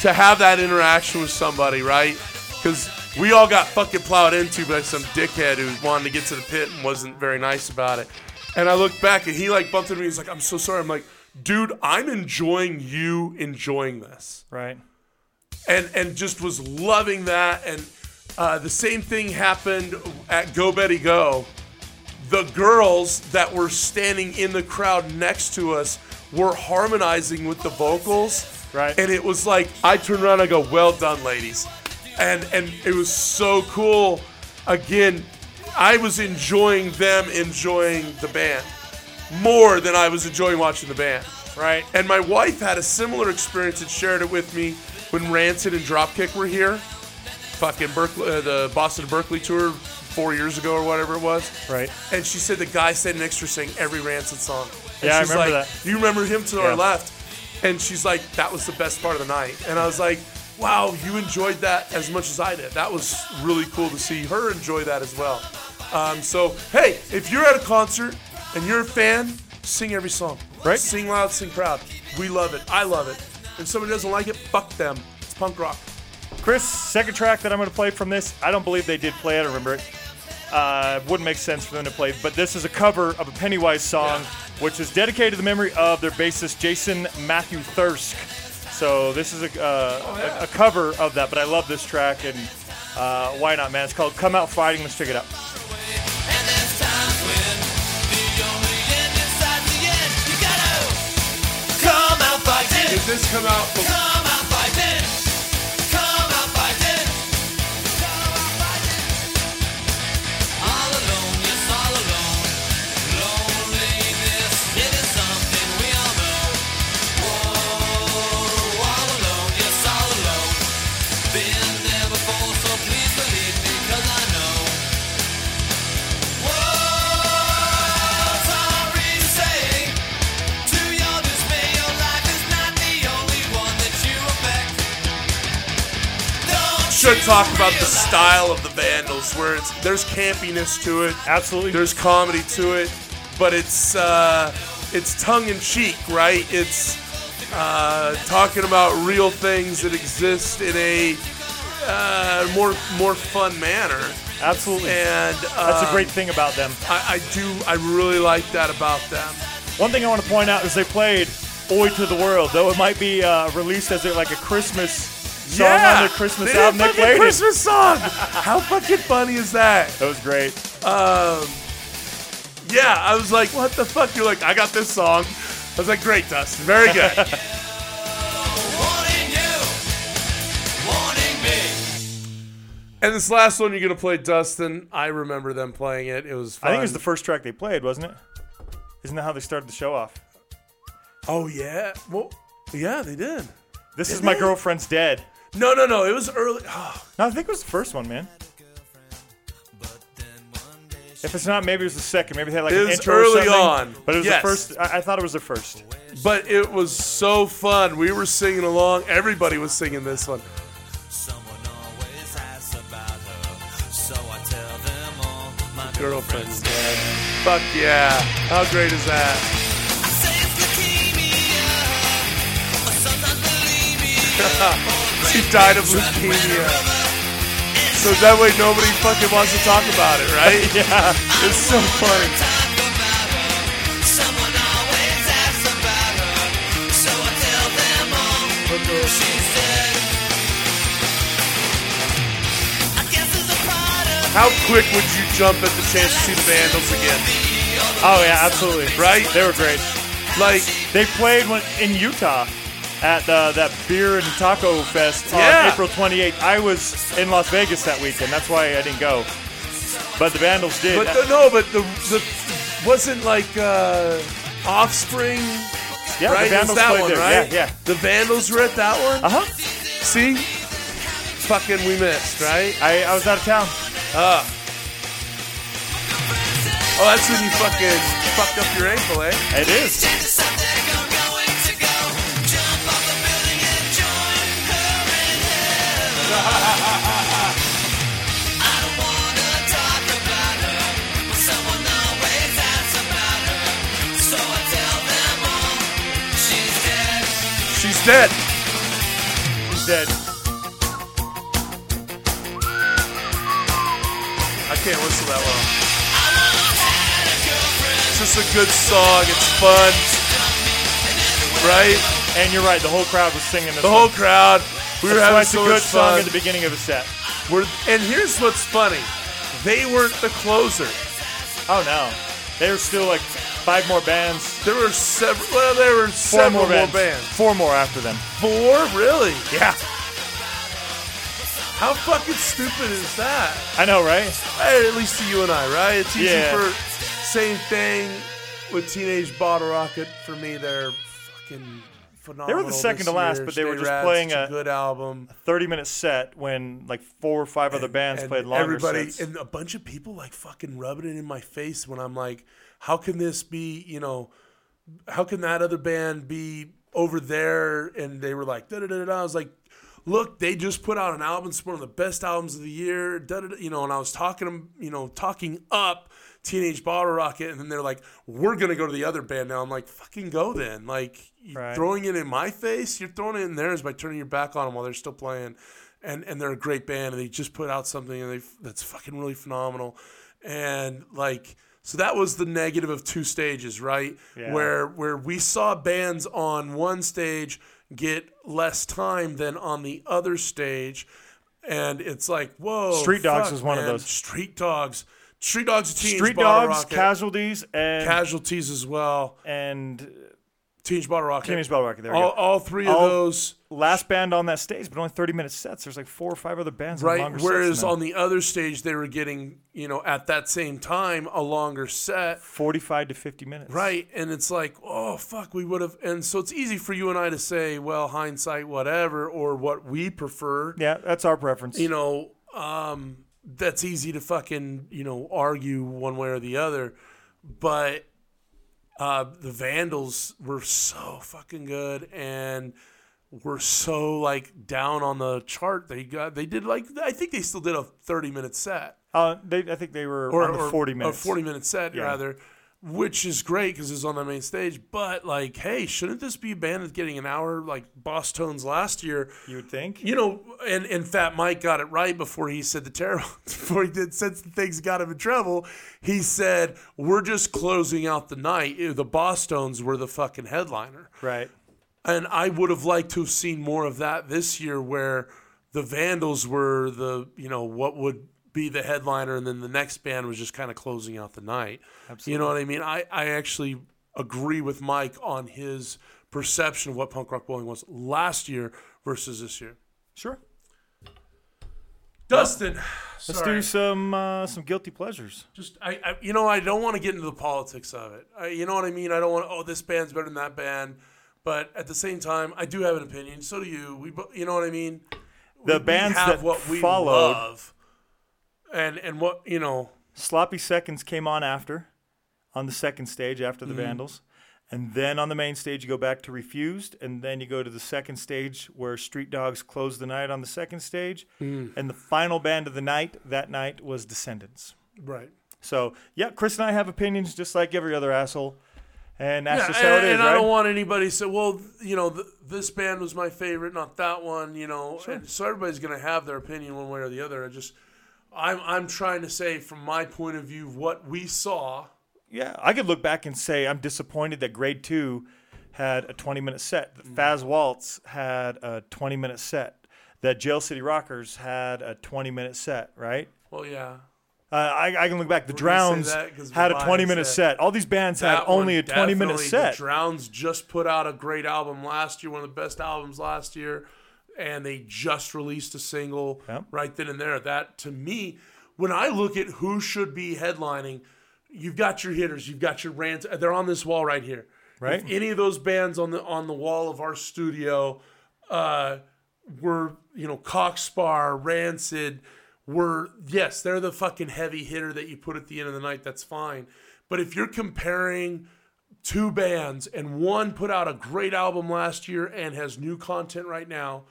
to have that interaction with somebody, right? Because we all got fucking plowed into by some dickhead who wanted to get to the pit and wasn't very nice about it. And I looked back, and he like bumped into me. He's like, "I'm so sorry." I'm like, "Dude, I'm enjoying you enjoying this." Right. And and just was loving that. And uh, the same thing happened at Go Betty Go. The girls that were standing in the crowd next to us were harmonizing with the vocals, Right. And it was like I turned around, I go, "Well done, ladies," and and it was so cool. Again, I was enjoying them enjoying the band more than I was enjoying watching the band. Right. And my wife had a similar experience and shared it with me when Rancid and Dropkick were here. Fucking Berkeley, uh, the Boston Berkeley tour four years ago or whatever it was. Right. And she said the guy standing next to her sang every Rancid song. And Yeah, I remember like, that. You remember him to Yeah. our left? And she's like, that was the best part of the night. And I was like, wow, you enjoyed that as much as I did. That was really cool to see her enjoy that as well. Um, so, hey, if you're at a concert and you're a fan, sing every song. Right. Sing loud, sing proud. We love it. I love it. If somebody doesn't like it, fuck them. It's punk rock. Chris, second track that I'm going to play from this, I don't believe they did play it. I don't remember it. Uh, wouldn't make sense for them to play, but this is a cover of a Pennywise song, which is dedicated to the memory of their bassist Jason Matthew Thirsk. So this is a, uh, a, a cover of that, but I love this track, and uh, why not, man? It's called "Come Out Fighting." Let's check it out. Did this come out? Come talk about the style of the Vandals, where it's there's campiness to it. Absolutely. there's comedy to it, but it's uh, it's tongue in cheek, right? It's uh, talking about real things that exist in a uh, more more fun manner, Absolutely. and uh, That's a great thing about them. I, I do I really like that about them. One thing I want to point out is they played "Oi to the World," though it might be uh, released as a, like a Christmas song on their Christmas they did a album. They fucking played. Christmas song. How fucking funny is that? That was great. Um, Yeah, I was like, what the fuck? You're like, I got this song. I was like, great, Dustin, very good. Warning you, warning me. And this last one you're gonna play, Dustin. I remember them playing it. It was. Fun. I think it was the first track they played, wasn't it? Isn't that how they started the show off? Oh yeah. Well, yeah, they did. This is Did my they? girlfriend's dead. No, no, no. It was early. Oh, No, I think it was the first one, man. If it's not, maybe it was the second. Maybe they had like It an was intro early or something. on. But it was Yes. the first. I, I thought it was the first. but it was so fun. We were singing along. Everybody was singing this one. Someone always asks about her, so I tell them all. My Girlfriend's dead. Fuck yeah. How great is that? I say it's leukemia, or sometimes bulimia. She died of leukemia. So that way nobody fucking wants to talk about it, right? Yeah. It's so funny. Talk about her. Someone always asks about her, so I tell them all. She's dead. I guess it's a part of How quick would you jump at the chance to see the Vandals again? Oh yeah, absolutely. Right? They were great. Like, They played when, in Utah at uh, that beer and taco fest Yeah. on April 28th. I was in Las Vegas that weekend. That's why I didn't go. But the Vandals did. but the, no, but the the wasn't like uh, Offspring, yeah, right? the Vandals that played one, there. right? Yeah, yeah. The Vandals were at that one. Uh huh. See, fucking we missed, right? I, I was out of town. Oh, that's when you fucking fucked up your ankle, eh? It is. Dead. He's dead. I can't whistle that well. It's just a good song. It's fun. Right? And you're right. The whole crowd was singing this. The whole song. crowd. We were having so a good song at the beginning of a set. We're, and here's what's funny. They weren't the closer. Oh no, there's still like five more bands. There were several. Well, there were Four several more bands. bands. Four more after them. Four, really? Yeah, How fucking stupid is that? I know, right? Hey, at least to you and I, right? It's easy Yeah. for same thing with Teenage Bottle Rocket. For me, they're fucking phenomenal. second to last, year. but they were Stay just playing such a- good album. 30 minute set when like four or five other bands And played longer everybody sets. and a bunch of people like fucking rubbing it in my face when I'm like, how can this be? You know, how can that other band be over there? And they were like, da da da da. I was like, look, they just put out an album. It's one of the best albums of the year. Da da da. You know, and I was talking, 'em, you know, talking up Teenage Bottle Rocket, and then they're like, we're gonna go to the other band now. I'm like, fucking go then. Like, you're Right. throwing it in my face. You're throwing it in theirs by turning your back on them while they're still playing. And and they're a great band, and they just put out something and they that's fucking really phenomenal. And like, so that was the negative of two stages, right? Yeah. Where where we saw bands on one stage get less time than on the other stage, and it's like, whoa. Street Dogs fuck, is one of man. those. Street Dogs, Street Dogs, Teenage Street Dogs, Rocket, Casualties, and Casualties as well. and Teenage Bottle Rocket. Teenage Bottle Rocket. There we all, go. all three of those. Last band on that stage, but only 30 minute sets. There's like four or five other bands Right. longer Whereas on the other stage, they were getting, you know, at that same time, a longer set. 45 to 50 minutes. Right. And it's like, oh, fuck, we would have. And so it's easy for you and I to say, well, hindsight, whatever, or what we prefer. Yeah, that's our preference. You know, um, that's easy to fucking, you know, argue one way or the other. But uh, the Vandals were so fucking good and were so like down on the chart. They got, they did like, I think they still did a 30 minute set uh, they, I think they were or, on the or 40 minutes. a 40 minute set Yeah. rather which is great because it's on the main stage but like hey shouldn't this be a band that's getting an hour like Bosstones last year You would think. you know and and fat mike got it right before he said the terrible before he did since the things got him in trouble he said we're just closing out the night the Bosstones were the fucking headliner Right. and I would have liked to have seen more of that this year, where the Vandals were the you know what would be the headliner, and then the next band was just kind of closing out the night. You know what I mean? I I actually agree with Mike on his perception of what punk rock bowling was last year versus this year. Sure. Dustin, Let's sorry. do some uh, some guilty pleasures. just I, I you know I don't want to get into the politics of it. I, you know what I mean? I don't want oh this band's better than that band, but at the same time I do have an opinion. So do you. We you know what I mean? The We- we bands have that what we followed- love, and and what you know. Sloppy Seconds came on after, on the second stage after the Mm-hmm. Vandals. And then on the main stage, you go back to Refused. And then you go to the second stage where Street Dogs closed the night on the second stage. Mm. And the final band of the night that night was Descendants. Right. So, yeah, Chris and I have opinions just like every other asshole. And that's Yeah, just and, how it is, and right? I don't want anybody to say, well, you know, th- this band was my favorite, not that one. You know, and so everybody's going to have their opinion one way or the other. I just, I'm I'm trying to say from my point of view what we saw. Yeah, I could look back and say I'm disappointed that Grade Two had a 20 minute set. That Faz Waltz had a 20 minute set. That Jail City Rockers had a 20 minute set. Right? Well, yeah. Uh, I, I can look back. The We're Drowns had a 20 minute set. All these bands had only a 20 minute set. The Drowns just put out a great album last year, one of the best albums last year, and they just released a single right then and there. That to me, when I look at who should be headlining, you've got your hitters, you've got your rants. They're on this wall right here. Right. If any of those bands on the on the wall of our studio uh, were you know Cock Sparrer, Rancid, were yes, they're the fucking heavy hitter that you put at the end of the night. That's fine. But if you're comparing two bands and one put out a great album last year and has new content right now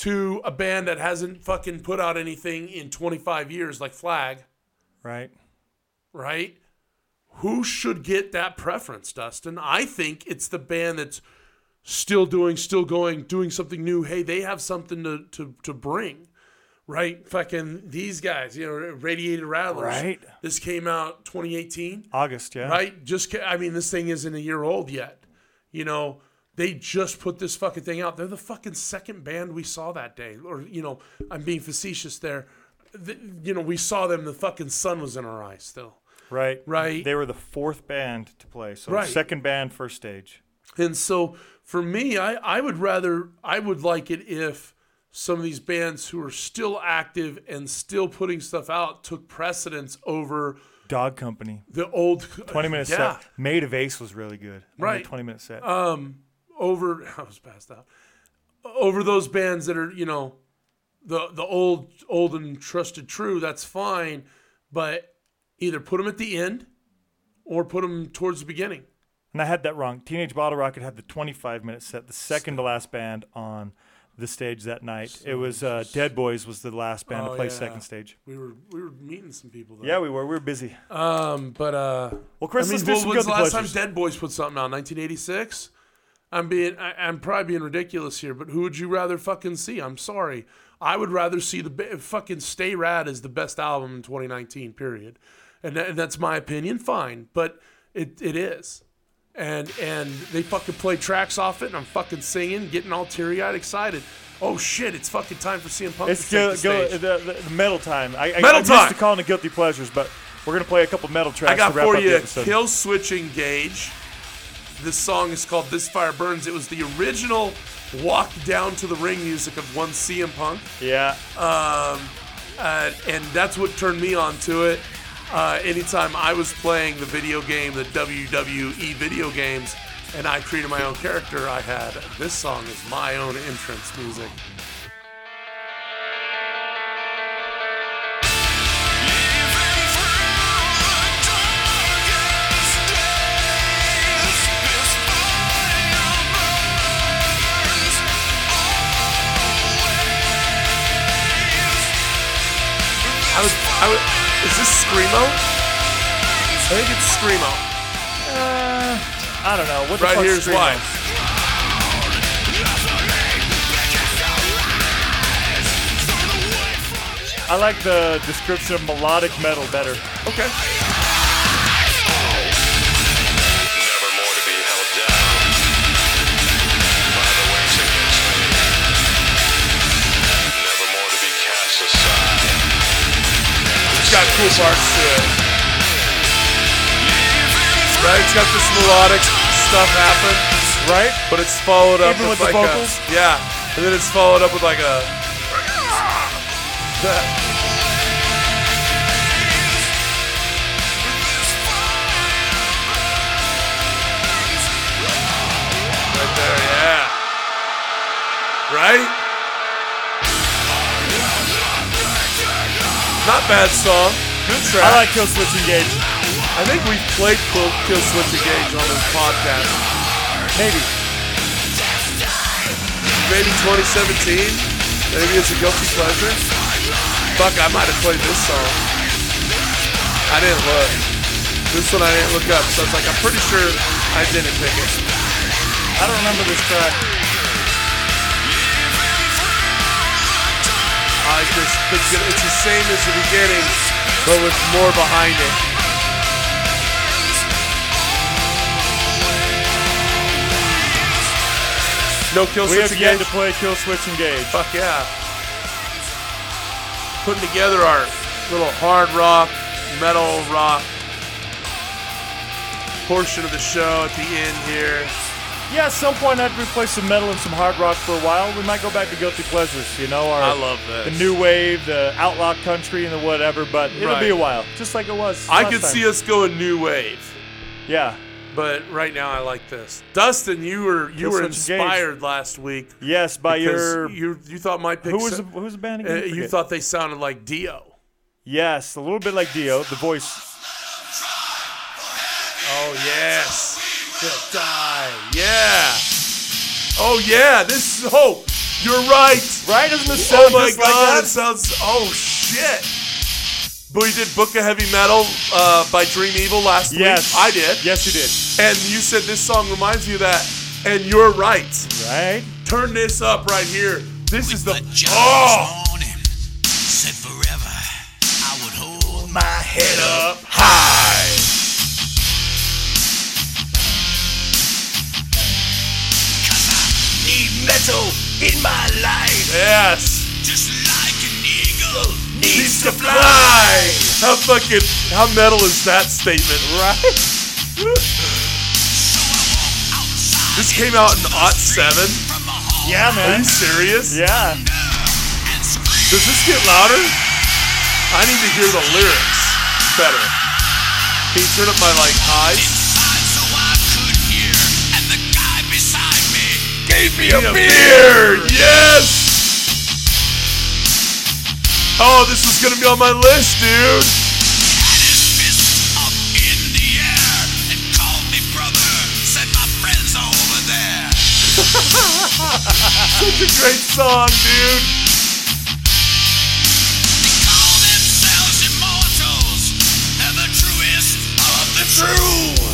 to a band that hasn't fucking put out anything in 25 years like Flag, right? right? Who should get that preference, Dustin? I think it's the band that's still doing, still going, doing something new. Hey, they have something to to to bring, right? Fucking these guys, you know, Radiator Rattlers. Right. This came out 2018 August, yeah. right? Just I mean, this thing isn't a year old yet. You know, they just put this fucking thing out. They're the fucking second band we saw that day, or you know, I'm being facetious there. The, you know, we saw them. The fucking sun was in our eyes still, Right. Right. They were the fourth band to play. So Right. second band, first stage. and so for me, I I would rather I would like it if some of these bands who are still active and still putting stuff out took precedence over Dog Company. the old 20 minute yeah. set. Made of Ace was really good. Right. 20 minute set. Um, over I was passed out over those bands that are you know the the old old and trusted true that's fine but either put them at the end or put them towards the beginning and I had that wrong. Teenage Bottle Rocket had the 25 minute set, the second to last band on the stage that night. it was uh, Dead Boys was the last band Oh, to play yeah. second stage. we were we were meeting some people though. Yeah, we were. We were busy. um but uh Well, Chris, I mean let's do when some was the last time. Dead Boys put something out 1986 I'm being I, I'm probably being ridiculous here but who would you rather fucking see I'm sorry I would rather see the fucking Stay Rad as the best album in 2019 period and, that, and that's my opinion fine but it it is and and they fucking play tracks off it and I'm fucking singing getting all teary-eyed excited oh shit it's fucking time for CM Punk It's to go, the go, the, the, the metal time. I, I, Metal I missed time! the calling it guilty pleasures, but we're gonna play a couple metal tracks I got to wrap for up the you. Killswitch Engage. This song is called This Fire Burns. It was the original walk down to the ring music of one CM Punk. yeah, Um, uh, and that's what turned me on to it. Uh, anytime I was playing the video game, the WWE video games, and I created my own character, I had this song as my own entrance music. I was, I was, is this Screamo? I think it's Screamo. Uh, I don't know. What the Right fuck's here's Screamo? why. I like the description of melodic metal better. Okay. It's got cool parts to it. Right? It's got this melodic stuff happen, Right? but it's followed up Even with, with like vocals? a yeah, and then it's followed up with like a that. Right there, yeah. Right? Not bad song. Good track. I like Killswitch Engage. I think we've played Kill, Killswitch Engage on this podcast. Maybe. Maybe 2017. Maybe it's a guilty pleasure. Fuck, I might have played this song. I didn't look. This one I didn't look up, so it's like I'm pretty sure I didn't pick it. I don't remember this track. Just think it's the same as the beginning, but with more behind it. No kill We switch have yet to play Killswitch Engage. Fuck yeah. Putting together our little hard rock, metal rock portion of the show at the end here. Yeah, at some point we replace some metal and some hard rock for a while, we might go back to Guilty Pleasures. You know, our I love this. the new wave, the outlaw country, and the whatever. But it'll Right. be a while, just like it was. I could time. see us going new wave, Yeah. but right now I like this. Dustin, you were you were inspired last week Yes, by your you you thought my pick who was the, who was the band uh, again? you thought they sounded like Dio. yes, a little bit like Dio, the voice. Oh yes, to die. Yeah. Oh yeah. This is oh, you're right. Right? Doesn't it Oh my just like god, that? it sounds. Oh shit. But we did Book of Heavy Metal uh, by Dream Evil last Yes, week. I did. Yes, you did. And you said this song reminds you of that. And you're right. Right? Turn this up right here. This is the But just oh this morning, said forever, I would hold my head up. up high. Metal in my life. Yes. Just like an eagle Needs to fly. How fucking how metal is that statement? Right? So I walk outside This came out in Ot seven. from my home Yeah, Are you serious? Yeah. Does this get louder? I need to hear the lyrics better. Can you turn up my like highs? Gave me a beer. Yes. Oh, this was gonna be on my list, dude. had his fist up in the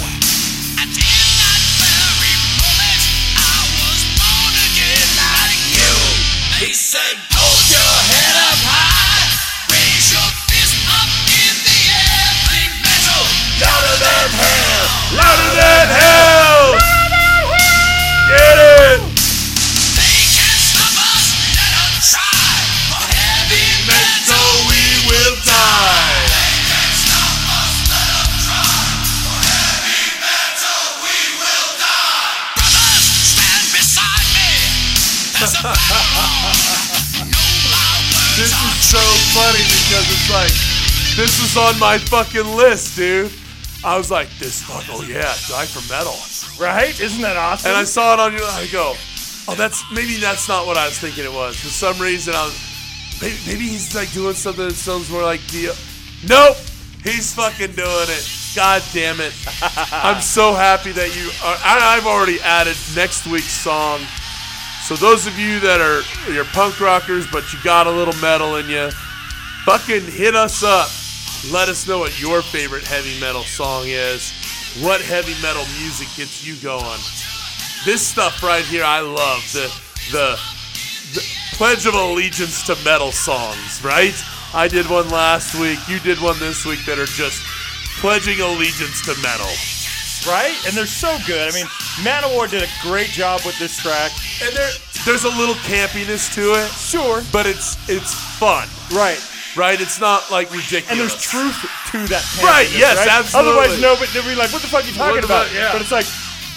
it's like this was on my fucking list, dude. I was like, this fuck, oh yeah, die for metal. Right? Isn't that awesome? And I saw it on your. I go, oh, that's maybe that's not what I was thinking it was. For some reason, I was maybe, maybe he's like doing something that sounds more like Dio. Nope, he's fucking doing it. God damn it! I'm so happy that you. Are, I, I've already added next week's song. So those of you that are you're punk rockers, but you got a little metal in you, fucking hit us up. Let us know what your favorite heavy metal song is. What heavy metal music gets you going? This stuff right here, I love the the, the Pledge of Allegiance to metal songs. Right? I did one last week. You did one this week that are just pledging allegiance to metal. right? And they're so good. I mean, Manowar did a great job with this track. And there, there's a little campiness to it, Sure. but it's it's fun. Right. Right? It's not like ridiculous. And there's truth to that. Right, yes, right? absolutely. Otherwise, no, but they'll be like, what the fuck are you talking about? yeah. But it's like,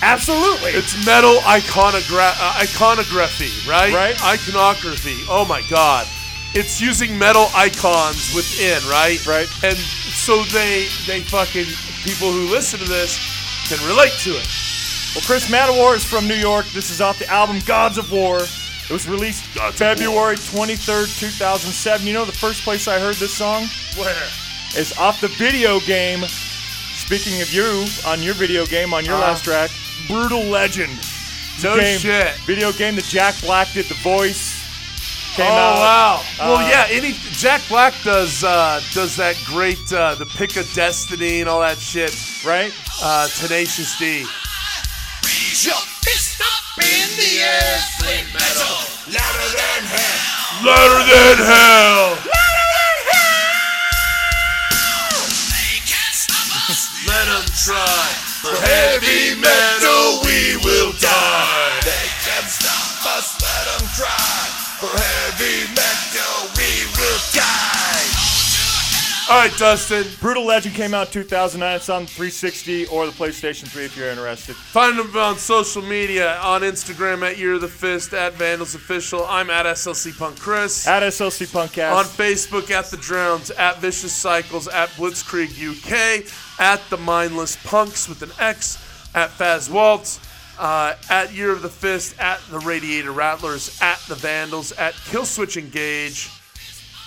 absolutely. It's metal iconogra- uh, iconography, right? Right. Iconography. Oh my god. It's using metal icons within, right? Right. And so they they fucking people who listen to this can relate to it. Well, Chris Manowar is from New York. This is off the album Gods of War. It was released Gods February 23rd, 2007. You know the first place I heard this song? Where? It's off the video game. Speaking of you, on your video game, on your Uh-huh. last track, Brutal Legend. No game, shit. Video game that Jack Black did the voice. Came oh out. wow. well, uh, yeah. Any Jack Black does uh, does that great uh, the pick of destiny and all that shit. Right? Uh, Tenacious D. Raise your fist up in the air, think metal louder than hell. Louder than hell. They can't stop us. Let 'em try. For heavy metal, we will die. They can't stop us. Let 'em try. For heavy metal, All right, Dustin. Brutal Legend came out 2009. It's on 360 or the PlayStation 3 if you're interested. Find them on social media on Instagram at Year of the Fist, at Vandals Official. I'm at SLC Punk Chris. At SLC Punkcast. on Facebook at The Drowns, at Vicious Cycles, at Blitzkrieg UK, at The Mindless Punks with an X, at Faz Waltz, uh, at Year of the Fist, at The Radiator Rattlers, at The Vandals, at Killswitch Engage,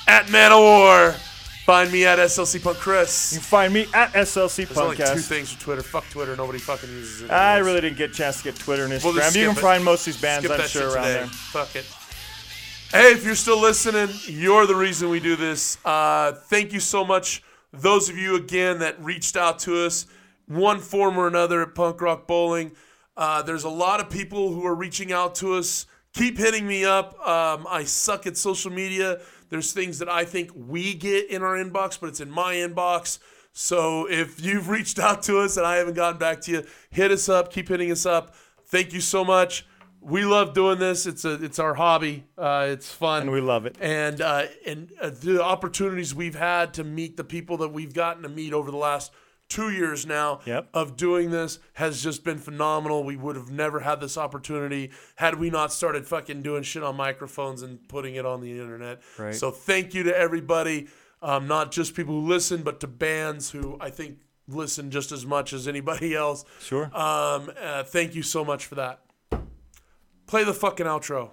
at Manowar. Find me at SLC Punk Chris. you can find me at SLC There's only two things for Twitter. Fuck Twitter. Nobody fucking uses it. I really didn't get a chance to get Twitter and We'll Instagram. you can it. find most of these bands, Skip I'm that sure, around today. there. Fuck it. Hey, if you're still listening, you're the reason we do this. Uh, thank you so much, those of you again that reached out to us, one form or another at Punk Rock Bowling. Uh, there's a lot of people who are reaching out to us. Keep hitting me up. Um, I suck at social media. There's things that I think we get in our inbox, but it's in my inbox. So if you've reached out to us and I haven't gotten back to you, hit us up. Keep hitting us up. Thank you so much. We love doing this. It's a it's our hobby. Uh, it's fun And we love it. and uh, and uh, the opportunities we've had to meet the people that we've gotten to meet over the last two years now Yep. of doing this has just been phenomenal. We would have never had this opportunity had we not started fucking doing shit on microphones and putting it on the internet. Right. So thank you to everybody, um, not just people who listen, but to bands who I think listen just as much as anybody else. Sure. Um, uh, thank you so much for that. Play the fucking outro.